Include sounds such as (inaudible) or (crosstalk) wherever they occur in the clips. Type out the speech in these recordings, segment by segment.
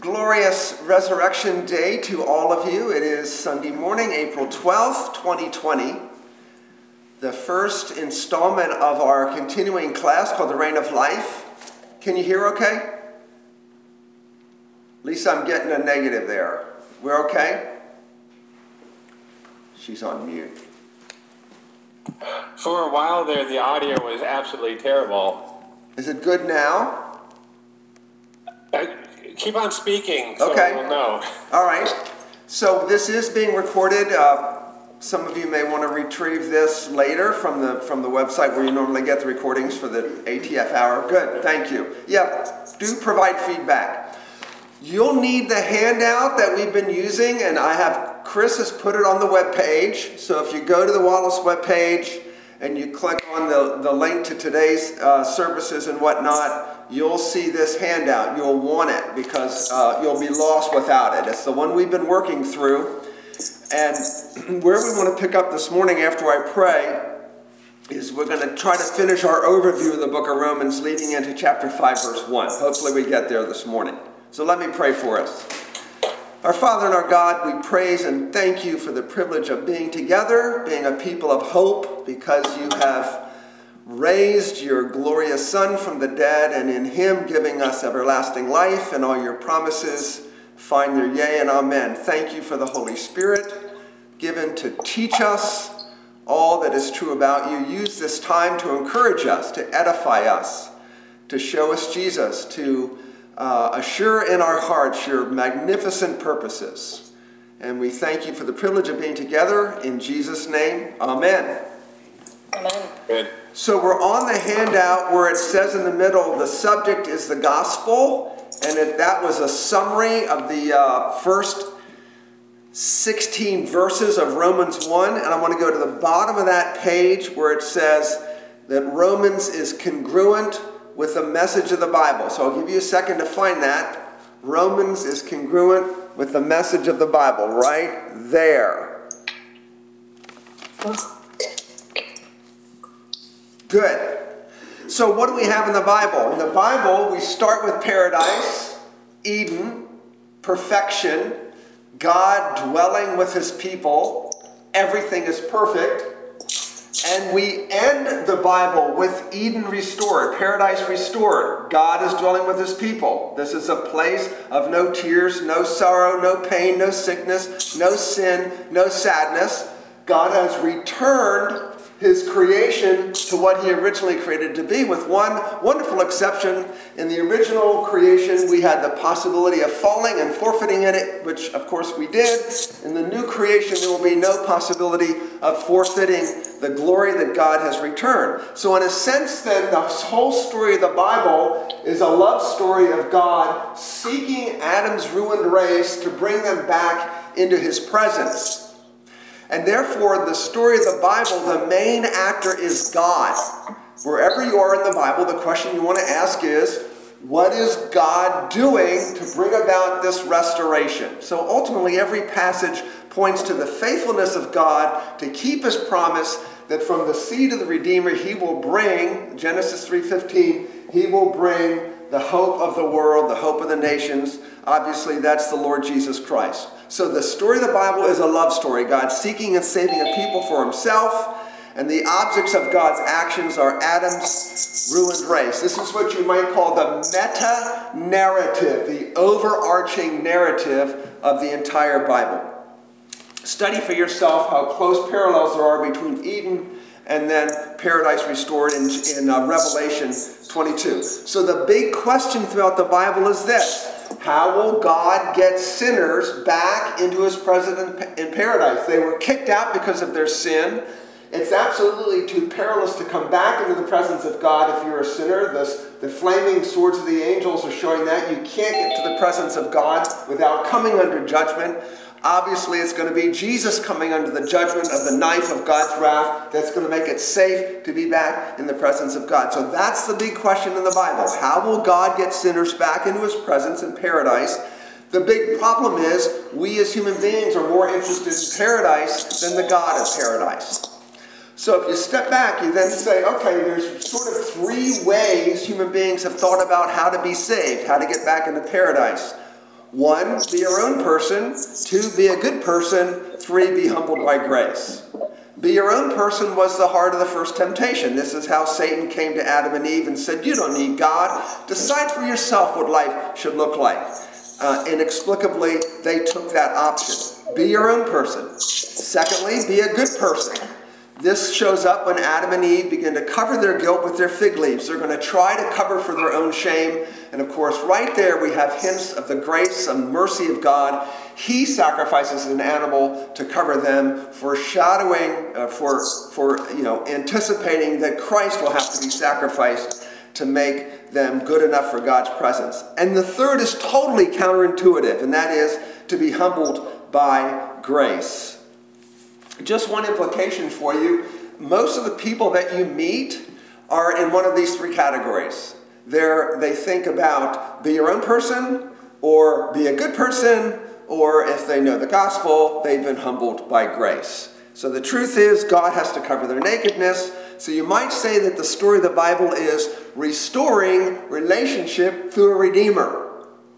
Glorious Resurrection Day to all of you. It is Sunday morning, April 12th, 2020, the first installment of our continuing class called The Reign of Life. Can you hear okay? Least I'm getting a negative there. We're okay? She's on mute. For a while there, the audio was absolutely terrible. Is it good now? Uh, keep on speaking so Okay. we'll know. All right. So this is being recorded. Uh, some of you may want to retrieve this later from the from the website where you normally get the recordings for the ATF hour. Good. Thank you. Yeah. Do provide feedback. You'll need the handout that we've been using, and I have Chris has put it on the web page. So if you go to the Wallace web page and you click on the, the link to today's uh, services and whatnot, you'll see this handout. You'll want it because uh, you'll be lost without it. It's the one we've been working through. And (clears throat) where we want to pick up this morning after I pray is we're going to try to finish our overview of the book of Romans leading into chapter 5, verse 1. Hopefully, we get there this morning. So let me pray for us. Our Father and our God, we praise and thank you for the privilege of being together, being a people of hope, because you have raised your glorious Son from the dead, and in him giving us everlasting life, and all your promises find their yea and amen. Thank you for the Holy Spirit given to teach us all that is true about you. Use this time to encourage us, to edify us, to show us Jesus, to uh, assure in our hearts your magnificent purposes. And we thank you for the privilege of being together. In Jesus' name, amen. Amen. Good. So we're on the handout where it says in the middle, the subject is the gospel. And it, that was a summary of the uh, first 16 verses of Romans 1. And I want to go to the bottom of that page where it says that Romans is congruent with the message of the Bible. So I'll give you a second to find that. Romans is congruent with the message of the Bible, right there. Good. So, what do we have in the Bible? In the Bible, we start with paradise, Eden, perfection, God dwelling with his people, everything is perfect. And we end the Bible with Eden restored, paradise restored. God is dwelling with his people. This is a place of no tears, no sorrow, no pain, no sickness, no sin, no sadness. God has returned his creation to what he originally created to be, with one wonderful exception. In the original creation, we had the possibility of falling and forfeiting in it, which of course we did. In the new creation, there will be no possibility of forfeiting the glory that God has returned. So, in a sense, then, the whole story of the Bible is a love story of God seeking Adam's ruined race to bring them back into his presence. And therefore, the story of the Bible, the main actor is God. Wherever you are in the Bible, the question you want to ask is, what is God doing to bring about this restoration? So ultimately, every passage points to the faithfulness of God to keep his promise that from the seed of the Redeemer he will bring, Genesis 3.15, he will bring the hope of the world, the hope of the nations. Obviously, that's the Lord Jesus Christ. So the story of the Bible is a love story. God seeking and saving a people for himself, and the objects of God's actions are Adam's ruined race. This is what you might call the meta narrative, the overarching narrative of the entire Bible. Study for yourself how close parallels there are between Eden and then paradise restored in, in uh, Revelation 22. So the big question throughout the Bible is this how will God get sinners back into his presence in paradise? They were kicked out because of their sin. It's absolutely too perilous to come back into the presence of God if you're a sinner. The, the flaming swords of the angels are showing that. You can't get to the presence of God without coming under judgment. Obviously, it's going to be Jesus coming under the judgment of the knife of God's wrath that's going to make it safe to be back in the presence of God. So that's the big question in the Bible. How will God get sinners back into his presence in paradise? The big problem is we as human beings are more interested in paradise than the God of paradise. So if you step back, you then say, okay, there's sort of three ways human beings have thought about how to be saved, how to get back into paradise. One, be your own person. Two, be a good person. Three, be humbled by grace. Be your own person was the heart of the first temptation. This is how Satan came to Adam and Eve and said, You don't need God. Decide for yourself what life should look like. Uh, inexplicably, they took that option. Be your own person. Secondly, be a good person. This shows up when Adam and Eve begin to cover their guilt with their fig leaves. They're going to try to cover for their own shame. And of course, right there we have hints of the grace and mercy of God. He sacrifices an animal to cover them, foreshadowing, uh, for, for you know, anticipating that Christ will have to be sacrificed to make them good enough for God's presence. And the third is totally counterintuitive, and that is to be humbled by grace. Just one implication for you most of the people that you meet are in one of these three categories. They're, they think about be your own person, or be a good person, or if they know the gospel, they've been humbled by grace. So the truth is, God has to cover their nakedness. So you might say that the story of the Bible is restoring relationship through a redeemer,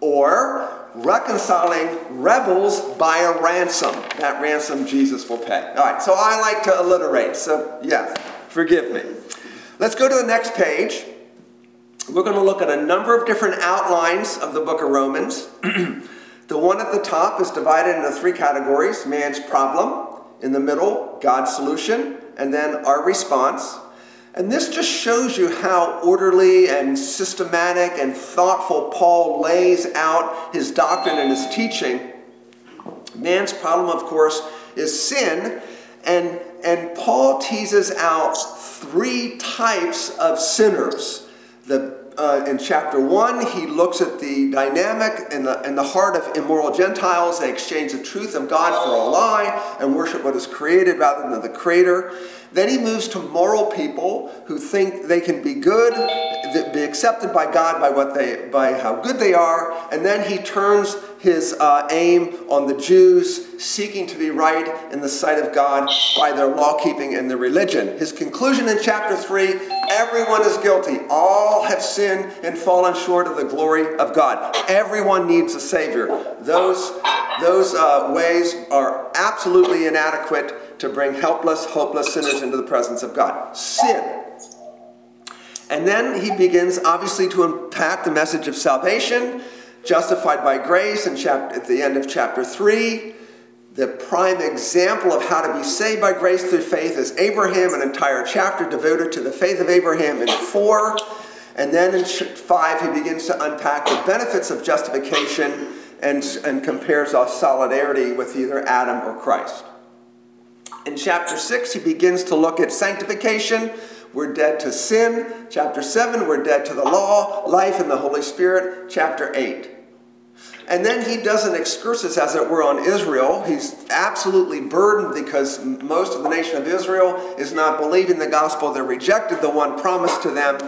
or reconciling rebels by a ransom. That ransom Jesus will pay. All right, so I like to alliterate, so yes, forgive me. Let's go to the next page. We're going to look at a number of different outlines of the book of Romans. (clears throat) the one at the top is divided into three categories man's problem, in the middle, God's solution, and then our response. And this just shows you how orderly and systematic and thoughtful Paul lays out his doctrine and his teaching. Man's problem, of course, is sin. And, and Paul teases out three types of sinners. The, uh, in chapter 1, he looks at the dynamic in the, in the heart of immoral Gentiles. They exchange the truth of God for a lie and worship what is created rather than the Creator. Then he moves to moral people who think they can be good, be accepted by God by what they, by how good they are, and then he turns his uh, aim on the Jews seeking to be right in the sight of God by their law keeping and their religion. His conclusion in chapter 3 everyone is guilty. All have sinned and fallen short of the glory of God. Everyone needs a Savior. Those, those uh, ways are absolutely inadequate to bring helpless, hopeless sinners into the presence of God. Sin. And then he begins, obviously, to unpack the message of salvation, justified by grace, in chapter, at the end of chapter 3. The prime example of how to be saved by grace through faith is Abraham, an entire chapter devoted to the faith of Abraham in 4. And then in 5, he begins to unpack the benefits of justification and, and compares our solidarity with either Adam or Christ. In chapter 6, he begins to look at sanctification. We're dead to sin. Chapter 7, we're dead to the law, life in the Holy Spirit. Chapter 8. And then he does an excursus, as it were, on Israel. He's absolutely burdened because most of the nation of Israel is not believing the gospel. They rejected the one promised to them.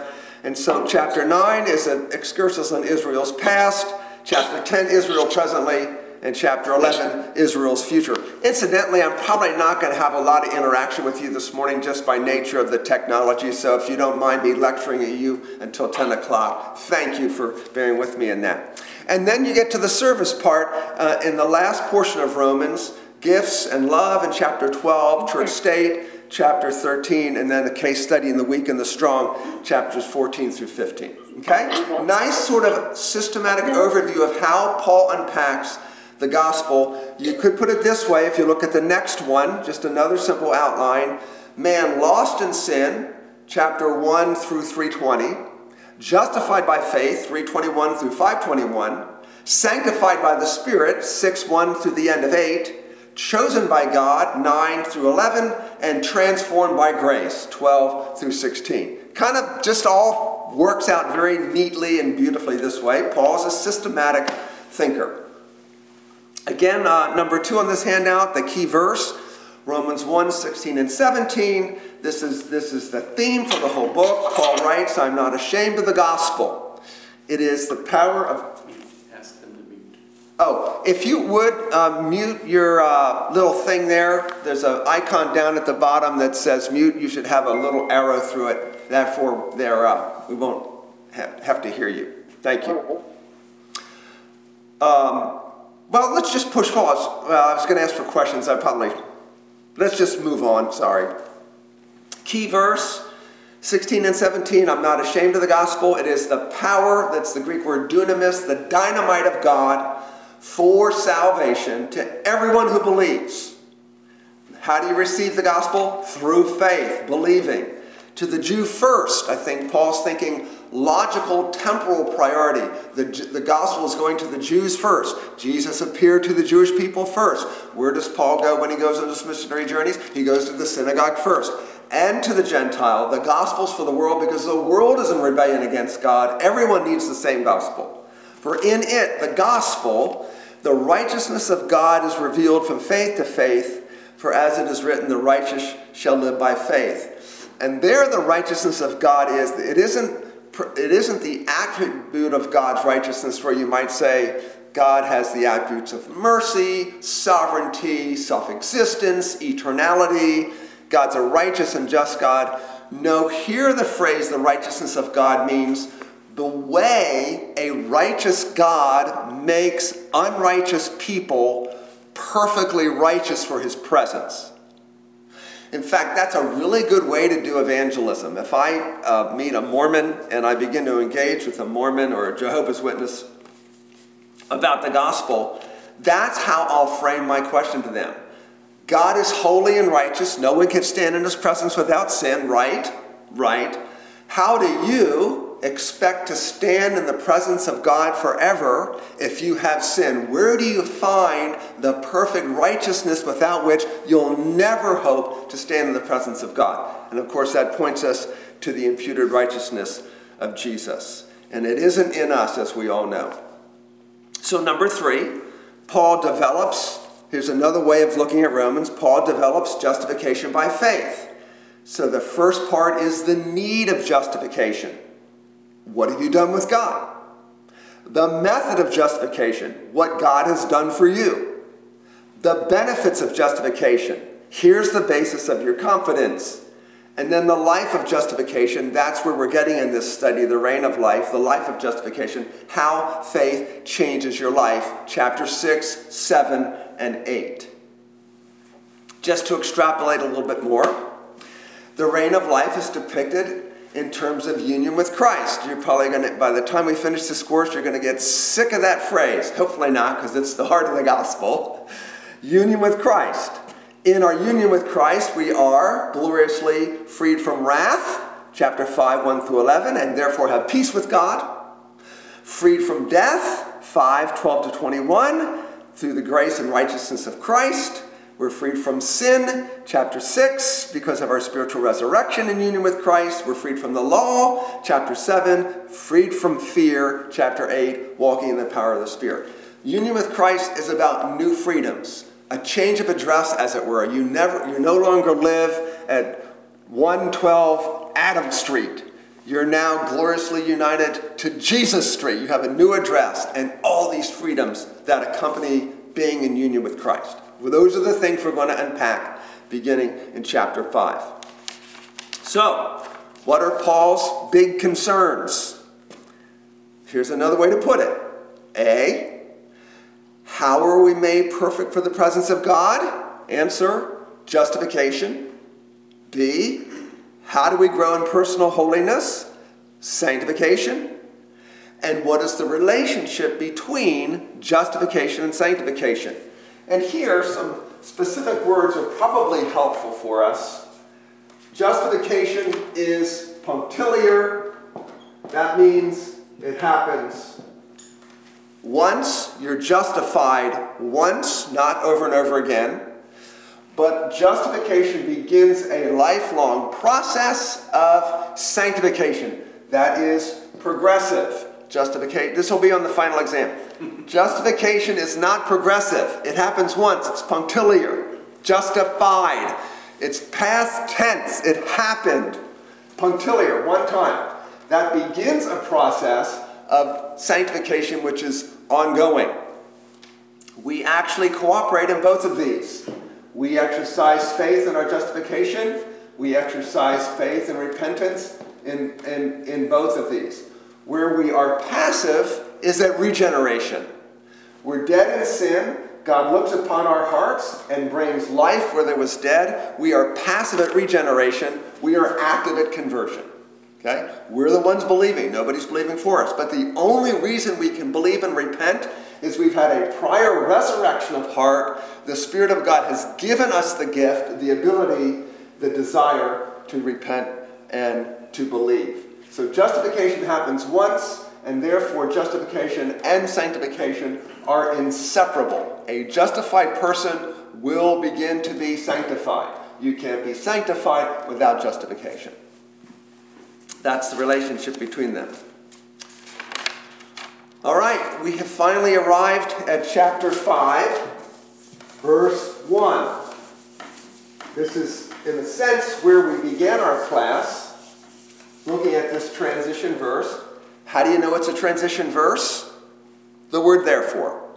And so, chapter 9 is an excursus on Israel's past. Chapter 10, Israel presently and chapter 11, Israel's future. Incidentally, I'm probably not going to have a lot of interaction with you this morning just by nature of the technology, so if you don't mind me lecturing at you until 10 o'clock, thank you for bearing with me in that. And then you get to the service part uh, in the last portion of Romans gifts and love in chapter 12, church state, chapter 13, and then a case study in the weak and the strong, chapters 14 through 15. Okay? Nice sort of systematic overview of how Paul unpacks the gospel. You could put it this way if you look at the next one, just another simple outline. Man lost in sin, chapter 1 through 320. Justified by faith, 321 through 521. Sanctified by the Spirit, 6 1 through the end of 8. Chosen by God, 9 through 11. And transformed by grace, 12 through 16. Kind of just all works out very neatly and beautifully this way. Paul's a systematic thinker. Again, uh, number two on this handout, the key verse, Romans 1 16 and 17. This is, this is the theme for the whole book. Paul writes, I'm not ashamed of the gospel. It is the power of. Ask them to mute. Oh, if you would uh, mute your uh, little thing there, there's an icon down at the bottom that says mute. You should have a little arrow through it. Therefore, there uh, we won't have, have to hear you. Thank you. Um, well, let's just push pause. Well, I was going to ask for questions. I probably. Let's just move on. Sorry. Key verse 16 and 17. I'm not ashamed of the gospel. It is the power, that's the Greek word dunamis, the dynamite of God for salvation to everyone who believes. How do you receive the gospel? Through faith, believing. To the Jew first, I think Paul's thinking logical temporal priority. The, the gospel is going to the Jews first. Jesus appeared to the Jewish people first. Where does Paul go when he goes on his missionary journeys? He goes to the synagogue first. And to the Gentile, the gospel's for the world because the world is in rebellion against God. Everyone needs the same gospel. For in it, the gospel, the righteousness of God is revealed from faith to faith, for as it is written, the righteous shall live by faith. And there the righteousness of God is, it isn't, it isn't the attribute of God's righteousness where you might say, God has the attributes of mercy, sovereignty, self existence, eternality. God's a righteous and just God. No, here the phrase the righteousness of God means the way a righteous God makes unrighteous people perfectly righteous for his presence. In fact, that's a really good way to do evangelism. If I uh, meet a Mormon and I begin to engage with a Mormon or a Jehovah's Witness about the gospel, that's how I'll frame my question to them. God is holy and righteous. No one can stand in his presence without sin, right? Right. How do you expect to stand in the presence of God forever if you have sin? Where do you find the perfect righteousness without which you'll never hope to stand in the presence of God? And of course, that points us to the imputed righteousness of Jesus. And it isn't in us, as we all know. So, number three, Paul develops, here's another way of looking at Romans Paul develops justification by faith. So, the first part is the need of justification. What have you done with God? The method of justification, what God has done for you. The benefits of justification. Here's the basis of your confidence. And then the life of justification, that's where we're getting in this study, the reign of life, the life of justification, how faith changes your life, chapter 6, 7, and 8. Just to extrapolate a little bit more, the reign of life is depicted in terms of union with Christ. You're probably going to, by the time we finish this course, you're going to get sick of that phrase. Hopefully not, because it's the heart of the gospel. Union with Christ. In our union with Christ, we are gloriously freed from wrath, chapter 5, 1 through 11, and therefore have peace with God. Freed from death, 5, 12 to 21, through the grace and righteousness of Christ we're freed from sin, chapter 6, because of our spiritual resurrection in union with Christ. We're freed from the law, chapter 7. Freed from fear, chapter 8, walking in the power of the Spirit. Union with Christ is about new freedoms, a change of address, as it were. You, never, you no longer live at 112 Adam Street. You're now gloriously united to Jesus Street. You have a new address and all these freedoms that accompany being in union with Christ. Those are the things we're going to unpack beginning in chapter 5. So, what are Paul's big concerns? Here's another way to put it A, how are we made perfect for the presence of God? Answer, justification. B, how do we grow in personal holiness? Sanctification. And what is the relationship between justification and sanctification? And here, some specific words are probably helpful for us. Justification is punctiliar. That means it happens once. You're justified once, not over and over again. But justification begins a lifelong process of sanctification. That is progressive. Justification. This will be on the final exam. Justification is not progressive. It happens once. It's punctiliar. Justified. It's past tense. It happened. Punctiliar, one time. That begins a process of sanctification which is ongoing. We actually cooperate in both of these. We exercise faith in our justification, we exercise faith and repentance in, in, in both of these. Where we are passive is at regeneration. We're dead in sin. God looks upon our hearts and brings life where there was dead. We are passive at regeneration. We are active at conversion. Okay? We're the ones believing. Nobody's believing for us. But the only reason we can believe and repent is we've had a prior resurrection of heart. The Spirit of God has given us the gift, the ability, the desire to repent and to believe. So justification happens once, and therefore justification and sanctification are inseparable. A justified person will begin to be sanctified. You can't be sanctified without justification. That's the relationship between them. All right, we have finally arrived at chapter 5, verse 1. This is, in a sense, where we began our class, looking at this transition verse. How do you know it's a transition verse? The word therefore.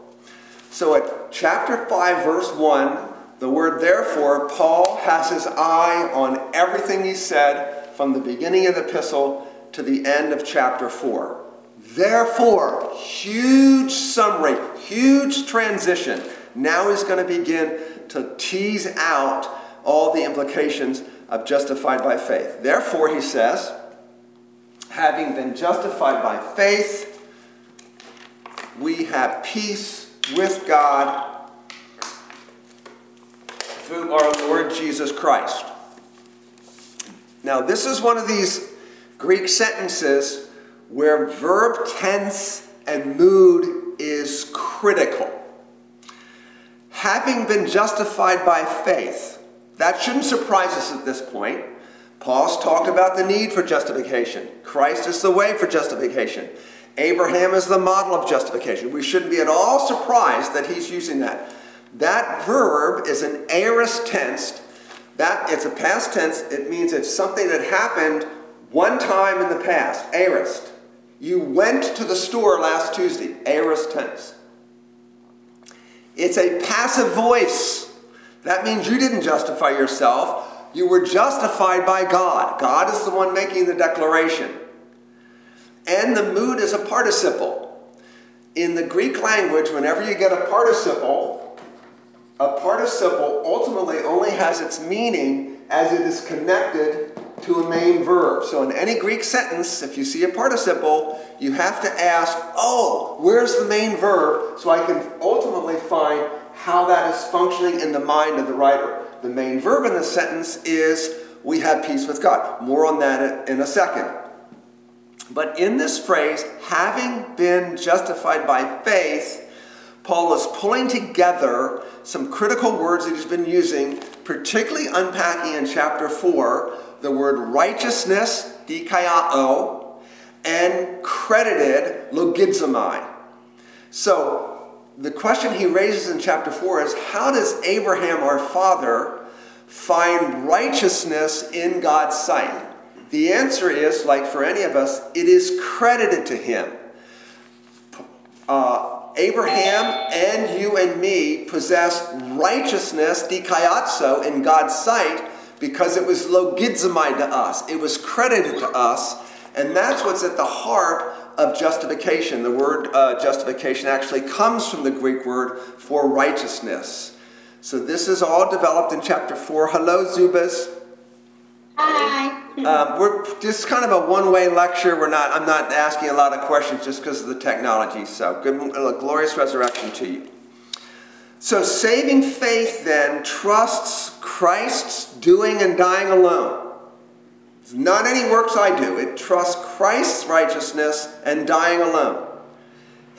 So at chapter 5, verse 1, the word therefore, Paul has his eye on everything he said from the beginning of the epistle to the end of chapter 4. Therefore, huge summary, huge transition. Now he's going to begin to tease out all the implications of justified by faith. Therefore, he says, having been justified by faith, we have peace with God through our Lord Jesus Christ. Now, this is one of these Greek sentences where verb tense and mood is critical. Having been justified by faith, that shouldn't surprise us at this point. Paul's talked about the need for justification. Christ is the way for justification. Abraham is the model of justification. We shouldn't be at all surprised that he's using that. That verb is an aorist tense. That it's a past tense. It means it's something that happened one time in the past. Aorist. You went to the store last Tuesday. Aorist tense. It's a passive voice. That means you didn't justify yourself. You were justified by God. God is the one making the declaration. And the mood is a participle. In the Greek language, whenever you get a participle, a participle ultimately only has its meaning as it is connected to a main verb. So in any Greek sentence, if you see a participle, you have to ask, oh, where's the main verb? So I can ultimately find how that is functioning in the mind of the writer. The main verb in the sentence is, we have peace with God. More on that in a second. But in this phrase, having been justified by faith, Paul is pulling together some critical words that he's been using, particularly unpacking in chapter 4 the word righteousness, dikaiao, and credited, logizomai. So the question he raises in chapter 4 is how does Abraham, our father, find righteousness in God's sight? The answer is, like for any of us, it is credited to him. Uh, Abraham and you and me possess righteousness, dikaiatso, in God's sight because it was logizomai to us. It was credited to us, and that's what's at the heart of justification. The word uh, justification actually comes from the Greek word for righteousness. So this is all developed in chapter 4. Hello, Zubas. Hi. Um, we're just kind of a one-way lecture. We're not. I'm not asking a lot of questions just because of the technology. So, good, uh, glorious resurrection to you. So, saving faith then trusts Christ's doing and dying alone. It's not any works I do, it trusts Christ's righteousness and dying alone.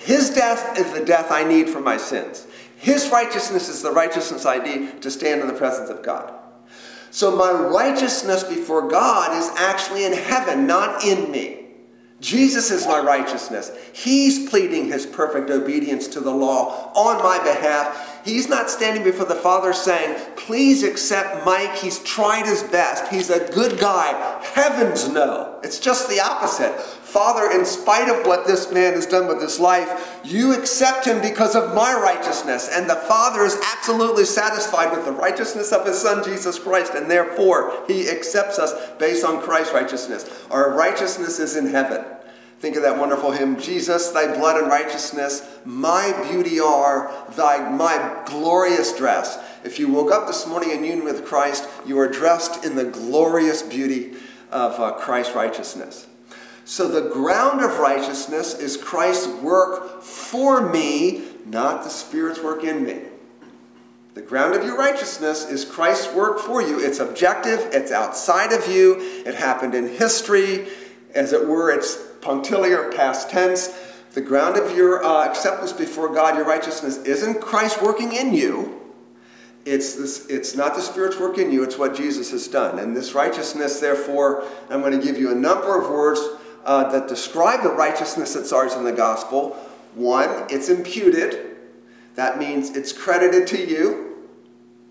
His death is the death I need for my sins. His righteousness is the righteousness I need to stand in the presence of God. So my righteousness before God is actually in heaven, not in me. Jesus is my righteousness. He's pleading his perfect obedience to the law on my behalf. He's not standing before the Father saying, Please accept Mike. He's tried his best. He's a good guy. Heavens no. It's just the opposite. Father, in spite of what this man has done with his life, you accept him because of my righteousness. And the Father is absolutely satisfied with the righteousness of his Son, Jesus Christ, and therefore he accepts us based on Christ's righteousness. Our righteousness is in heaven. Think of that wonderful hymn, Jesus, thy blood and righteousness, my beauty are thy my glorious dress. If you woke up this morning in union with Christ, you are dressed in the glorious beauty of uh, Christ's righteousness. So the ground of righteousness is Christ's work for me, not the Spirit's work in me. The ground of your righteousness is Christ's work for you. It's objective, it's outside of you, it happened in history. As it were, it's punctiliar, past tense. The ground of your uh, acceptance before God, your righteousness, isn't Christ working in you. It's, this, it's not the Spirit's work in you, it's what Jesus has done. And this righteousness, therefore, I'm going to give you a number of words uh, that describe the righteousness that's ours in the gospel. One, it's imputed. That means it's credited to you.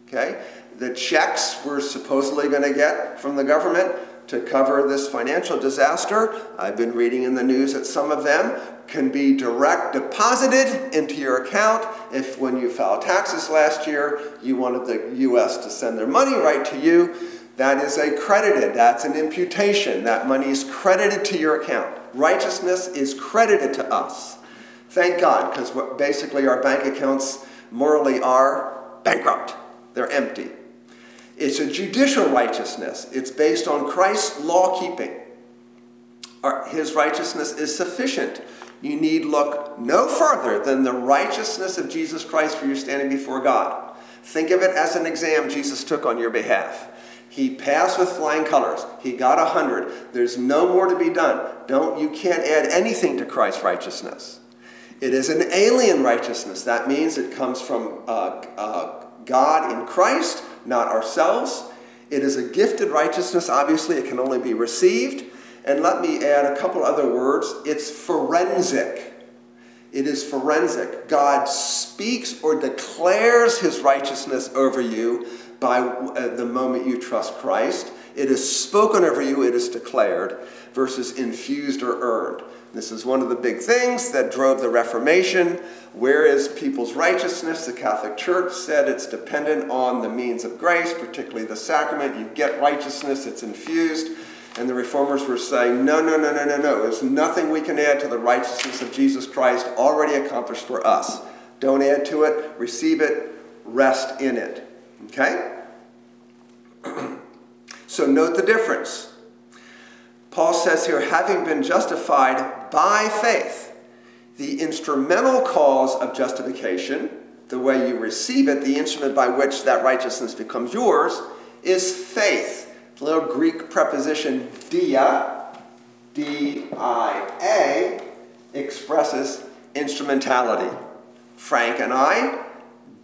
Okay? The checks we're supposedly going to get from the government to cover this financial disaster. I've been reading in the news that some of them can be direct deposited into your account if when you filed taxes last year you wanted the US to send their money right to you that is a credited, that's an imputation. That money is credited to your account. Righteousness is credited to us. Thank God, because basically our bank accounts morally are bankrupt, they're empty. It's a judicial righteousness, it's based on Christ's law keeping. His righteousness is sufficient. You need look no further than the righteousness of Jesus Christ for your standing before God. Think of it as an exam Jesus took on your behalf. He passed with flying colors. He got a hundred. There's no more to be done. Don't you can't add anything to Christ's righteousness. It is an alien righteousness. That means it comes from uh, uh, God in Christ, not ourselves. It is a gifted righteousness. Obviously, it can only be received. And let me add a couple other words. It's forensic. It is forensic. God speaks or declares his righteousness over you by uh, the moment you trust Christ. It is spoken over you, it is declared, versus infused or earned. This is one of the big things that drove the Reformation. Where is people's righteousness? The Catholic Church said it's dependent on the means of grace, particularly the sacrament. You get righteousness, it's infused. And the reformers were saying, no, no, no, no, no, no. There's nothing we can add to the righteousness of Jesus Christ already accomplished for us. Don't add to it, receive it, rest in it. Okay? (clears throat) so note the difference. Paul says here, having been justified by faith, the instrumental cause of justification, the way you receive it, the instrument by which that righteousness becomes yours, is faith. The little Greek preposition dia, D I A, expresses instrumentality. Frank and I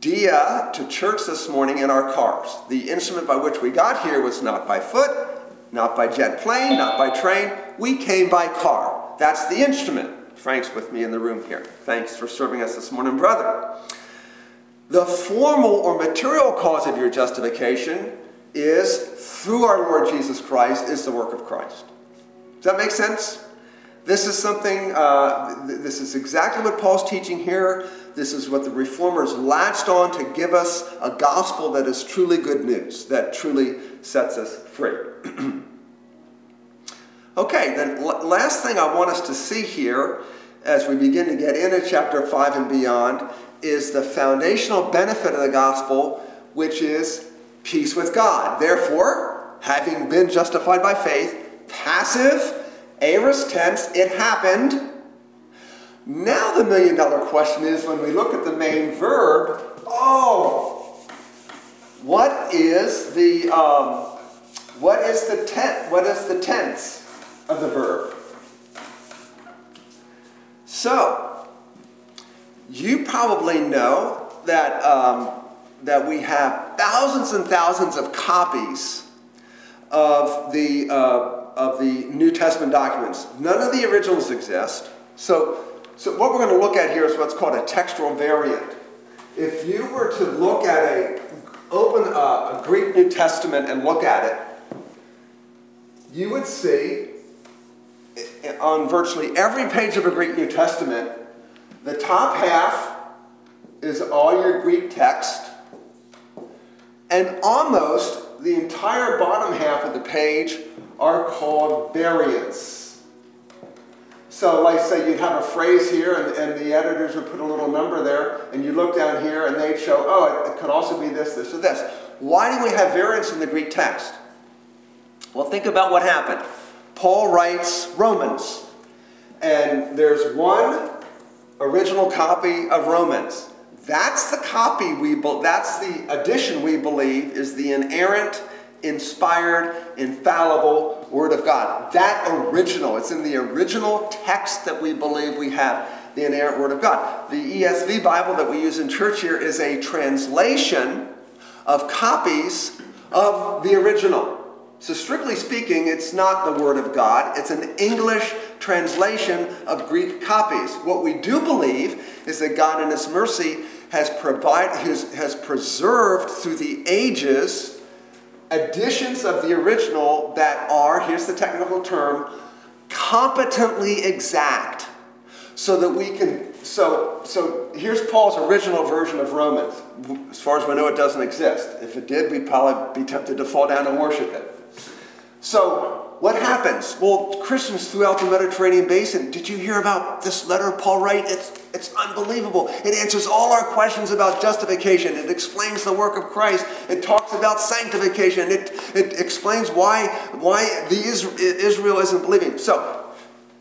dia to church this morning in our cars. The instrument by which we got here was not by foot, not by jet plane, not by train. We came by car. That's the instrument. Frank's with me in the room here. Thanks for serving us this morning, brother. The formal or material cause of your justification is through our Lord Jesus Christ, is the work of Christ. Does that make sense? This is something, uh, th- this is exactly what Paul's teaching here. This is what the reformers latched on to give us a gospel that is truly good news, that truly sets us free. (clears throat) okay, then l- last thing I want us to see here as we begin to get into chapter 5 and beyond is the foundational benefit of the gospel, which is peace with God. Therefore, having been justified by faith, passive, aorist tense, it happened now, the million dollar question is when we look at the main verb, oh, what is the, um, what is the what is the tense of the verb? So, you probably know that, um, that we have thousands and thousands of copies of the, uh, of the New Testament documents. None of the originals exist. So so what we're going to look at here is what's called a textual variant. if you were to look at a, open a, a Greek New Testament and look at it, you would see on virtually every page of a Greek New Testament, the top half is all your Greek text, and almost the entire bottom half of the page are called variants. So, like, say you'd have a phrase here, and, and the editors would put a little number there, and you look down here, and they'd show, oh, it, it could also be this, this, or this. Why do we have variants in the Greek text? Well, think about what happened. Paul writes Romans, and there's one original copy of Romans. That's the copy we that's the edition we believe is the inerrant, inspired, infallible word of God. That original, it's in the original text that we believe we have the inerrant word of God. The ESV Bible that we use in church here is a translation of copies of the original. So, strictly speaking, it's not the Word of God, it's an English translation of Greek copies. What we do believe is that God, in His mercy, has, provide, has, has preserved through the ages editions of the original that are, here's the technical term, competently exact. So that we can, so, so here's Paul's original version of Romans. As far as we know, it doesn't exist. If it did, we'd probably be tempted to fall down and worship it. So, what happens? Well, Christians throughout the Mediterranean basin, did you hear about this letter Paul wrote? It's, it's unbelievable. It answers all our questions about justification. It explains the work of Christ. It talks about sanctification. It, it explains why, why the Israel isn't believing. So,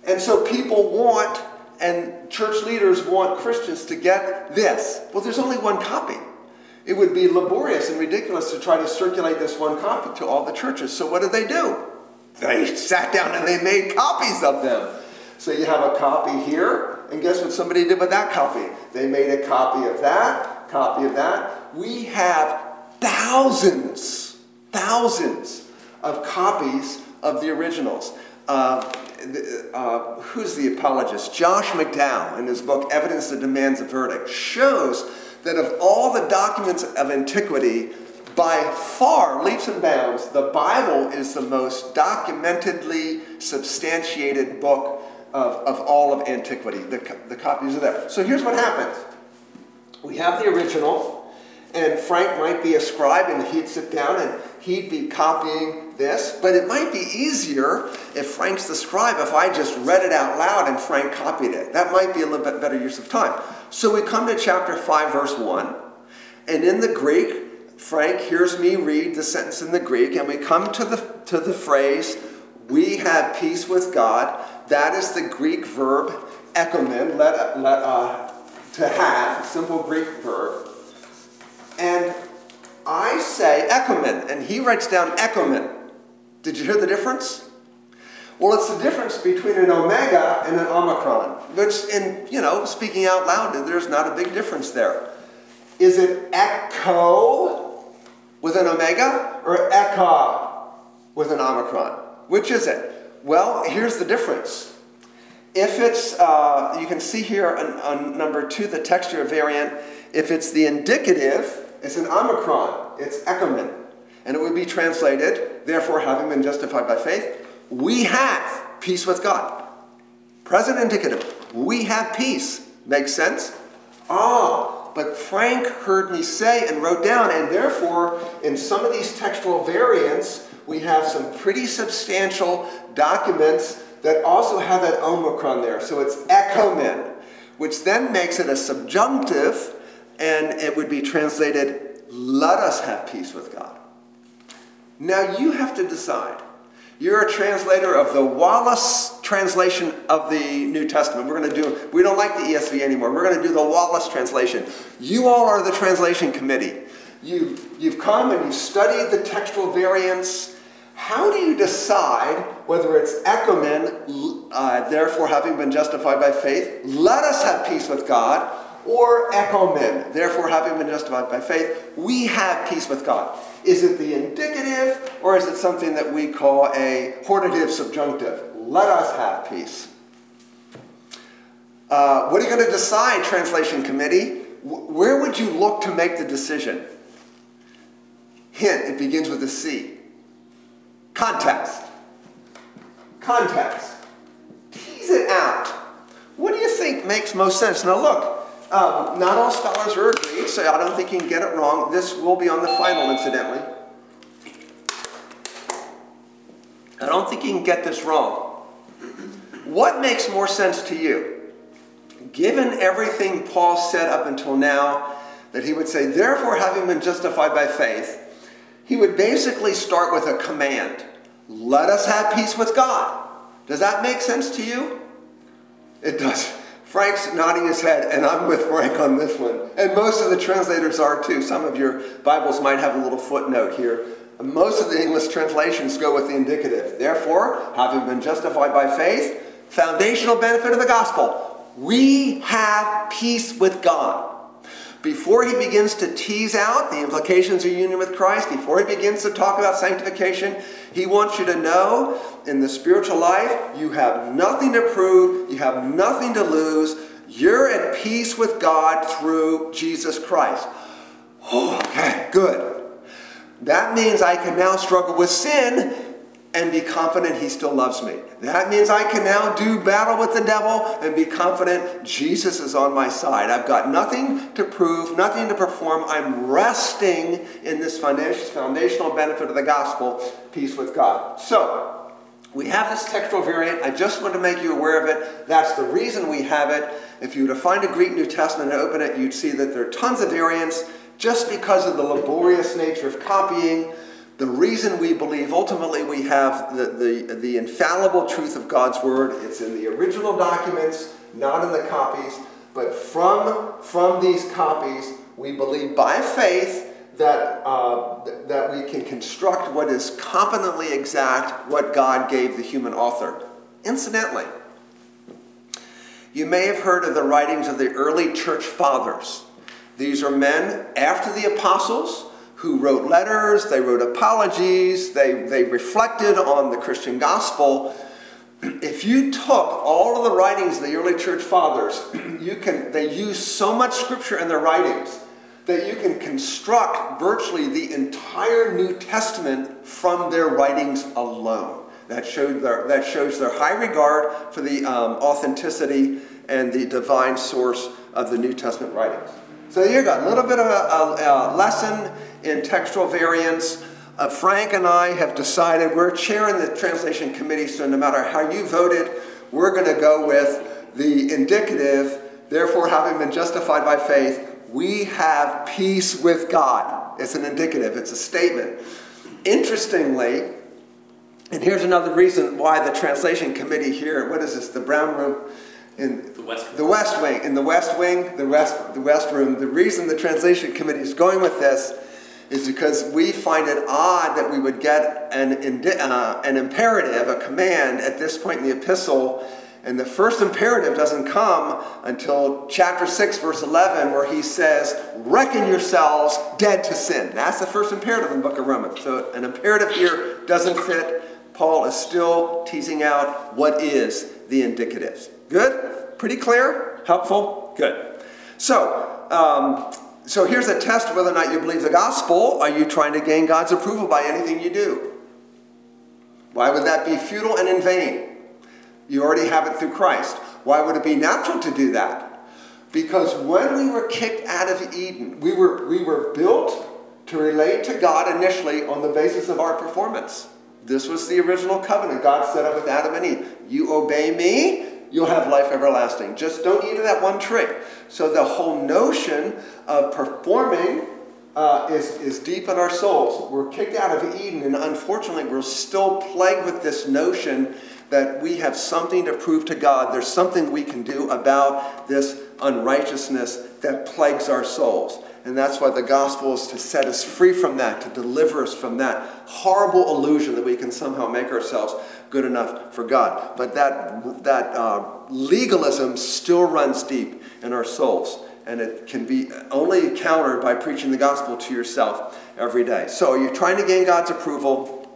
and so people want, and church leaders want Christians to get this. Well, there's only one copy. It would be laborious and ridiculous to try to circulate this one copy to all the churches. So what did they do? They (laughs) sat down and they made copies of them. So you have a copy here, and guess what somebody did with that copy? They made a copy of that, copy of that. We have thousands, thousands of copies of the originals. Uh, uh, who's the apologist? Josh McDowell, in his book Evidence That Demands a Verdict, shows that of all the documents of antiquity, by far, leaps and bounds, the Bible is the most documentedly substantiated book of, of all of antiquity. The, the copies are there. So here's what happens we have the original, and Frank might be a scribe, and he'd sit down and he'd be copying this, but it might be easier if Frank's the scribe if I just read it out loud and Frank copied it. That might be a little bit better use of time. So we come to chapter 5, verse 1, and in the Greek, Frank hears me read the sentence in the Greek, and we come to the, to the phrase, we have peace with God. That is the Greek verb ekomen, let, let, uh, to have, simple Greek verb. And I say ekomen, and he writes down ekomen. Did you hear the difference? Well, it's the difference between an omega and an omicron, which, in, you know, speaking out loud, there's not a big difference there. Is it echo with an omega or echo with an omicron? Which is it? Well, here's the difference. If it's, uh, you can see here on, on number two, the textual variant, if it's the indicative, it's an omicron, it's ekomen. And it would be translated, therefore, having been justified by faith, we have peace with God. Present indicative. We have peace. Makes sense? Ah, but Frank heard me say and wrote down, and therefore, in some of these textual variants, we have some pretty substantial documents that also have that omicron there. So it's ekomen, which then makes it a subjunctive, and it would be translated, let us have peace with God. Now you have to decide you're a translator of the Wallace translation of the New Testament. We're going to do, we don't like the ESV anymore. We're going to do the Wallace translation. You all are the translation committee. You, you've come and you've studied the textual variants. How do you decide whether it's ekomen, uh, therefore having been justified by faith, let us have peace with God, or ekomen, therefore having been justified by faith, we have peace with God? Is it the indicative, or is it something that we call a hortative subjunctive? Let us have peace. Uh, what are you going to decide, translation committee? where would you look to make the decision? Hint, it begins with a C. Context. Context. Tease it out. What do you think makes most sense? Now, look, um, not all scholars are agreed, so I don't think you can get it wrong. This will be on the final, incidentally. I don't think you can get this wrong. What makes more sense to you? Given everything Paul said up until now, that he would say, therefore, having been justified by faith, he would basically start with a command let us have peace with God. Does that make sense to you? It does. Frank's nodding his head, and I'm with Frank on this one. And most of the translators are too. Some of your Bibles might have a little footnote here. Most of the English translations go with the indicative. Therefore, having been justified by faith, foundational benefit of the gospel, we have peace with God. Before he begins to tease out the implications of union with Christ, before he begins to talk about sanctification, he wants you to know in the spiritual life, you have nothing to prove, you have nothing to lose. You're at peace with God through Jesus Christ. Oh, okay, good. That means I can now struggle with sin and be confident he still loves me. That means I can now do battle with the devil and be confident Jesus is on my side. I've got nothing to prove, nothing to perform. I'm resting in this foundational benefit of the gospel, peace with God. So, we have this textual variant. I just want to make you aware of it. That's the reason we have it. If you were to find a Greek New Testament and open it, you'd see that there are tons of variants just because of the laborious nature of copying the reason we believe ultimately we have the, the, the infallible truth of God's word, it's in the original documents, not in the copies, but from, from these copies, we believe by faith that, uh, that we can construct what is competently exact what God gave the human author. Incidentally, you may have heard of the writings of the early church fathers. These are men after the apostles who wrote letters, they wrote apologies, they, they reflected on the Christian gospel. If you took all of the writings of the early church fathers, (clears throat) you can, they use so much scripture in their writings that you can construct virtually the entire New Testament from their writings alone. That, showed their, that shows their high regard for the um, authenticity and the divine source of the New Testament writings. So you got a little bit of a, a, a lesson in textual variants. Uh, Frank and I have decided we're chairing the translation committee, so no matter how you voted, we're going to go with the indicative. Therefore, having been justified by faith, we have peace with God. It's an indicative, it's a statement. Interestingly, and here's another reason why the translation committee here, what is this, the Brown Room? In the West, the West Wing. In the West Wing, the West, the West Room, the reason the translation committee is going with this is because we find it odd that we would get an, uh, an imperative, a command at this point in the epistle. And the first imperative doesn't come until chapter 6, verse 11, where he says, Reckon yourselves dead to sin. That's the first imperative in the book of Romans. So an imperative here doesn't fit. Paul is still teasing out what is the indicatives. Good? Pretty clear? Helpful? Good. So, um, so here's a test whether or not you believe the gospel. Are you trying to gain God's approval by anything you do? Why would that be futile and in vain? You already have it through Christ. Why would it be natural to do that? Because when we were kicked out of Eden, we were, we were built to relate to God initially on the basis of our performance. This was the original covenant God set up with Adam and Eve. You obey me, you'll have life everlasting. Just don't eat of that one tree. So the whole notion of performing uh, is, is deep in our souls. We're kicked out of Eden, and unfortunately, we're still plagued with this notion that we have something to prove to God. There's something we can do about this unrighteousness that plagues our souls. And that's why the gospel is to set us free from that, to deliver us from that horrible illusion that we can somehow make ourselves good enough for God. But that, that uh, legalism still runs deep in our souls. And it can be only countered by preaching the gospel to yourself every day. So, you're trying to gain God's approval?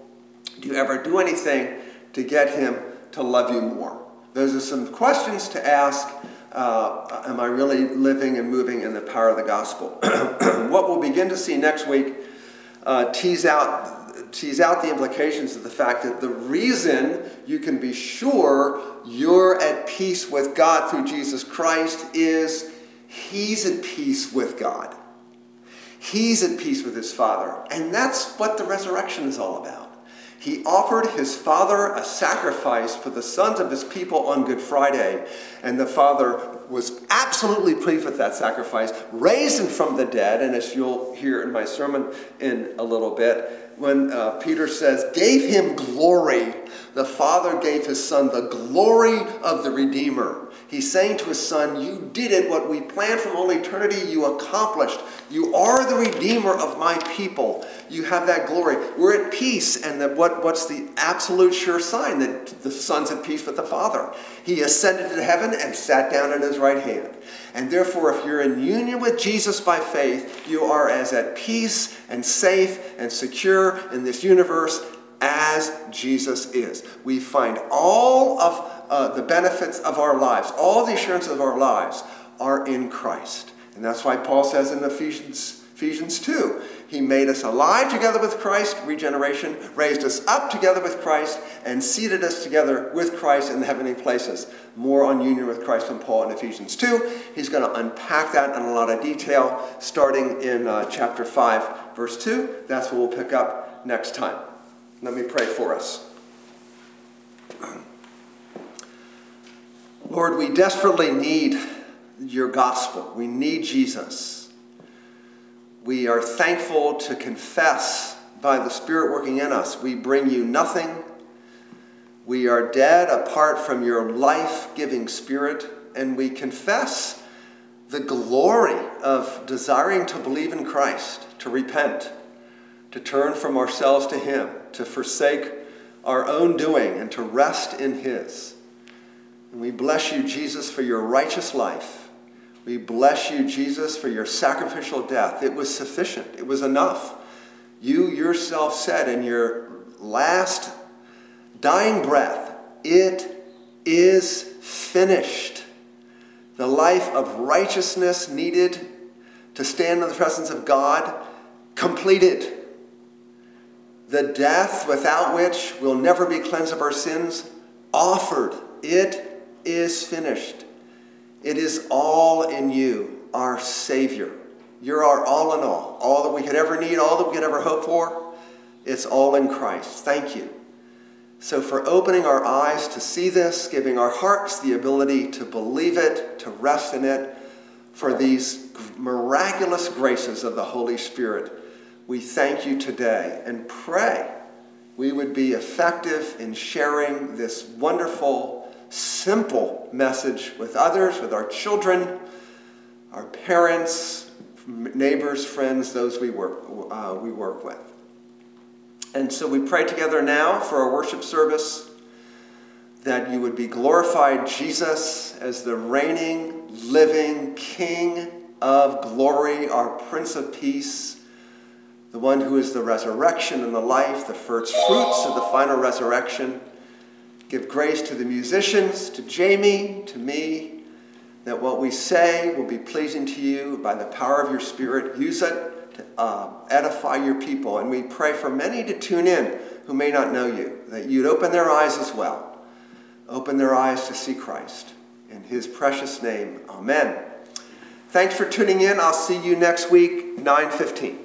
Do you ever do anything to get Him to love you more? Those are some questions to ask uh, am I really living and moving in the power of the gospel? (clears throat) what we'll begin to see next week uh, tease out tease out the implications of the fact that the reason you can be sure you're at peace with God through Jesus Christ is He's at peace with God. He's at peace with His Father. And that's what the resurrection is all about. He offered his father a sacrifice for the sons of his people on Good Friday, and the father was absolutely pleased with that sacrifice, raised him from the dead, and as you'll hear in my sermon in a little bit, when uh, Peter says, gave him glory, the father gave his son the glory of the Redeemer. He's saying to his son, You did it, what we planned from all eternity, you accomplished. You are the Redeemer of my people. You have that glory. We're at peace, and that what, what's the absolute sure sign that the son's at peace with the father? He ascended to heaven and sat down at his right hand. And therefore, if you're in union with Jesus by faith, you are as at peace and safe and secure in this universe as Jesus is. We find all of uh, the benefits of our lives, all the assurance of our lives are in Christ. And that's why Paul says in Ephesians, Ephesians 2, he made us alive together with Christ, regeneration, raised us up together with Christ, and seated us together with Christ in the heavenly places. More on union with Christ from Paul in Ephesians 2. He's going to unpack that in a lot of detail, starting in uh, chapter 5, verse 2. That's what we'll pick up next time. Let me pray for us. Lord, we desperately need your gospel. We need Jesus. We are thankful to confess by the Spirit working in us. We bring you nothing. We are dead apart from your life giving Spirit, and we confess the glory of desiring to believe in Christ, to repent, to turn from ourselves to Him, to forsake our own doing, and to rest in His. We bless you, Jesus, for your righteous life. We bless you, Jesus, for your sacrificial death. It was sufficient, it was enough. You yourself said in your last dying breath, It is finished. The life of righteousness needed to stand in the presence of God, completed. The death without which we'll never be cleansed of our sins, offered. It is finished. It is all in you, our Savior. You're our all in all. All that we could ever need, all that we could ever hope for, it's all in Christ. Thank you. So, for opening our eyes to see this, giving our hearts the ability to believe it, to rest in it, for these miraculous graces of the Holy Spirit, we thank you today and pray we would be effective in sharing this wonderful simple message with others, with our children, our parents, neighbors, friends, those we work, uh, we work with. And so we pray together now for our worship service that you would be glorified, Jesus, as the reigning, living King of glory, our Prince of Peace, the one who is the resurrection and the life, the first fruits of the final resurrection. Give grace to the musicians, to Jamie, to me, that what we say will be pleasing to you by the power of your Spirit. Use it to uh, edify your people. And we pray for many to tune in who may not know you, that you'd open their eyes as well. Open their eyes to see Christ. In his precious name, amen. Thanks for tuning in. I'll see you next week, 915.